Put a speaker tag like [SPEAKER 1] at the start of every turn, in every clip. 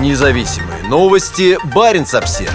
[SPEAKER 1] Независимые новости. Барин обсерва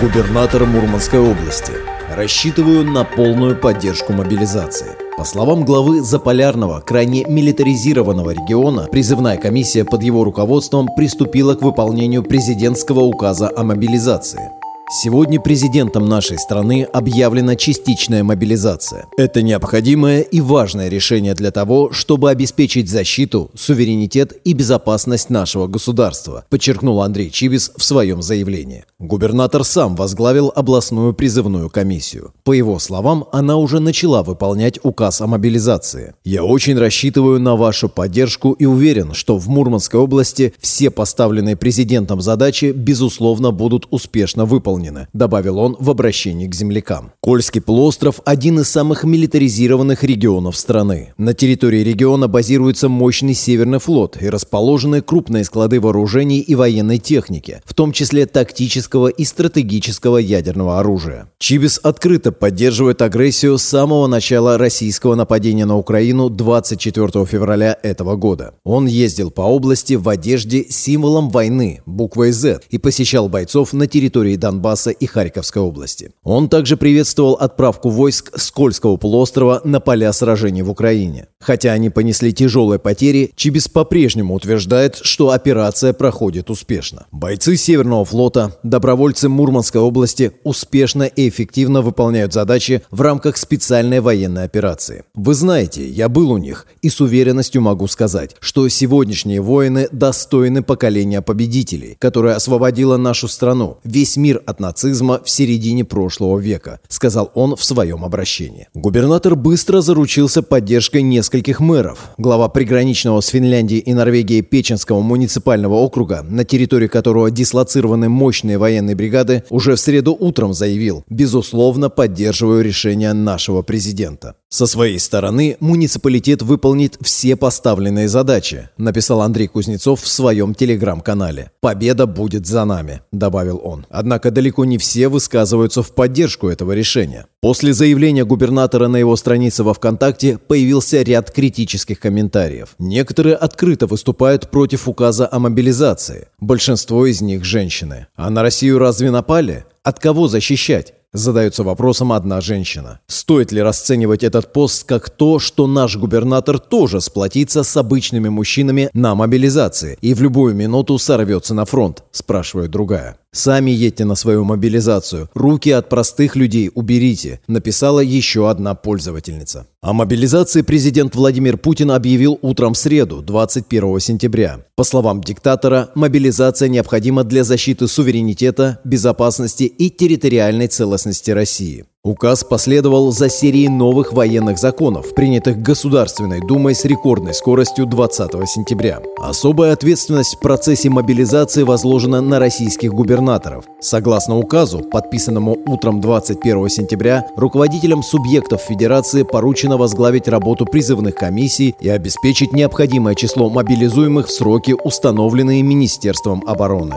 [SPEAKER 2] Губернатор Мурманской области. Рассчитываю на полную поддержку мобилизации. По словам главы Заполярного, крайне милитаризированного региона, призывная комиссия под его руководством приступила к выполнению президентского указа о мобилизации. Сегодня президентом нашей страны объявлена частичная мобилизация. Это необходимое и важное решение для того, чтобы обеспечить защиту, суверенитет и безопасность нашего государства, подчеркнул Андрей Чибис в своем заявлении. Губернатор сам возглавил областную призывную комиссию. По его словам, она уже начала выполнять указ о мобилизации. «Я очень рассчитываю на вашу поддержку и уверен, что в Мурманской области все поставленные президентом задачи, безусловно, будут успешно выполнены выполнено», — добавил он в обращении к землякам. Кольский полуостров – один из самых милитаризированных регионов страны. На территории региона базируется мощный Северный флот и расположены крупные склады вооружений и военной техники, в том числе тактического и стратегического ядерного оружия. Чибис открыто поддерживает агрессию с самого начала российского нападения на Украину 24 февраля этого года. Он ездил по области в одежде с символом войны, буквой «З», и посещал бойцов на территории Донбасса Донбасса и Харьковской области. Он также приветствовал отправку войск с Кольского полуострова на поля сражений в Украине. Хотя они понесли тяжелые потери, Чибис по-прежнему утверждает, что операция проходит успешно. Бойцы Северного флота, добровольцы Мурманской области успешно и эффективно выполняют задачи в рамках специальной военной операции. Вы знаете, я был у них и с уверенностью могу сказать, что сегодняшние воины достойны поколения победителей, которое освободило нашу страну, весь мир от нацизма в середине прошлого века, сказал он в своем обращении. Губернатор быстро заручился поддержкой нескольких мэров. Глава приграничного с Финляндией и Норвегией Печенского муниципального округа, на территории которого дислоцированы мощные военные бригады, уже в среду утром заявил «Безусловно, поддерживаю решение нашего президента». Со своей стороны муниципалитет выполнит все поставленные задачи, написал Андрей Кузнецов в своем телеграм-канале. «Победа будет за нами», — добавил он. Однако далеко не все высказываются в поддержку этого решения. После заявления губернатора на его странице во ВКонтакте появился ряд критических комментариев. Некоторые открыто выступают против указа о мобилизации. Большинство из них – женщины. А на Россию разве напали? От кого защищать? Задается вопросом одна женщина. Стоит ли расценивать этот пост как то, что наш губернатор тоже сплотится с обычными мужчинами на мобилизации и в любую минуту сорвется на фронт? Спрашивает другая. «Сами едьте на свою мобилизацию. Руки от простых людей уберите», написала еще одна пользовательница. О мобилизации президент Владимир Путин объявил утром в среду, 21 сентября. По словам диктатора, мобилизация необходима для защиты суверенитета, безопасности и территориальной целостности России. Указ последовал за серией новых военных законов, принятых Государственной Думой с рекордной скоростью 20 сентября. Особая ответственность в процессе мобилизации возложена на российских губернаторов. Согласно указу, подписанному утром 21 сентября, руководителям субъектов Федерации поручено возглавить работу призывных комиссий и обеспечить необходимое число мобилизуемых в сроки, установленные Министерством обороны.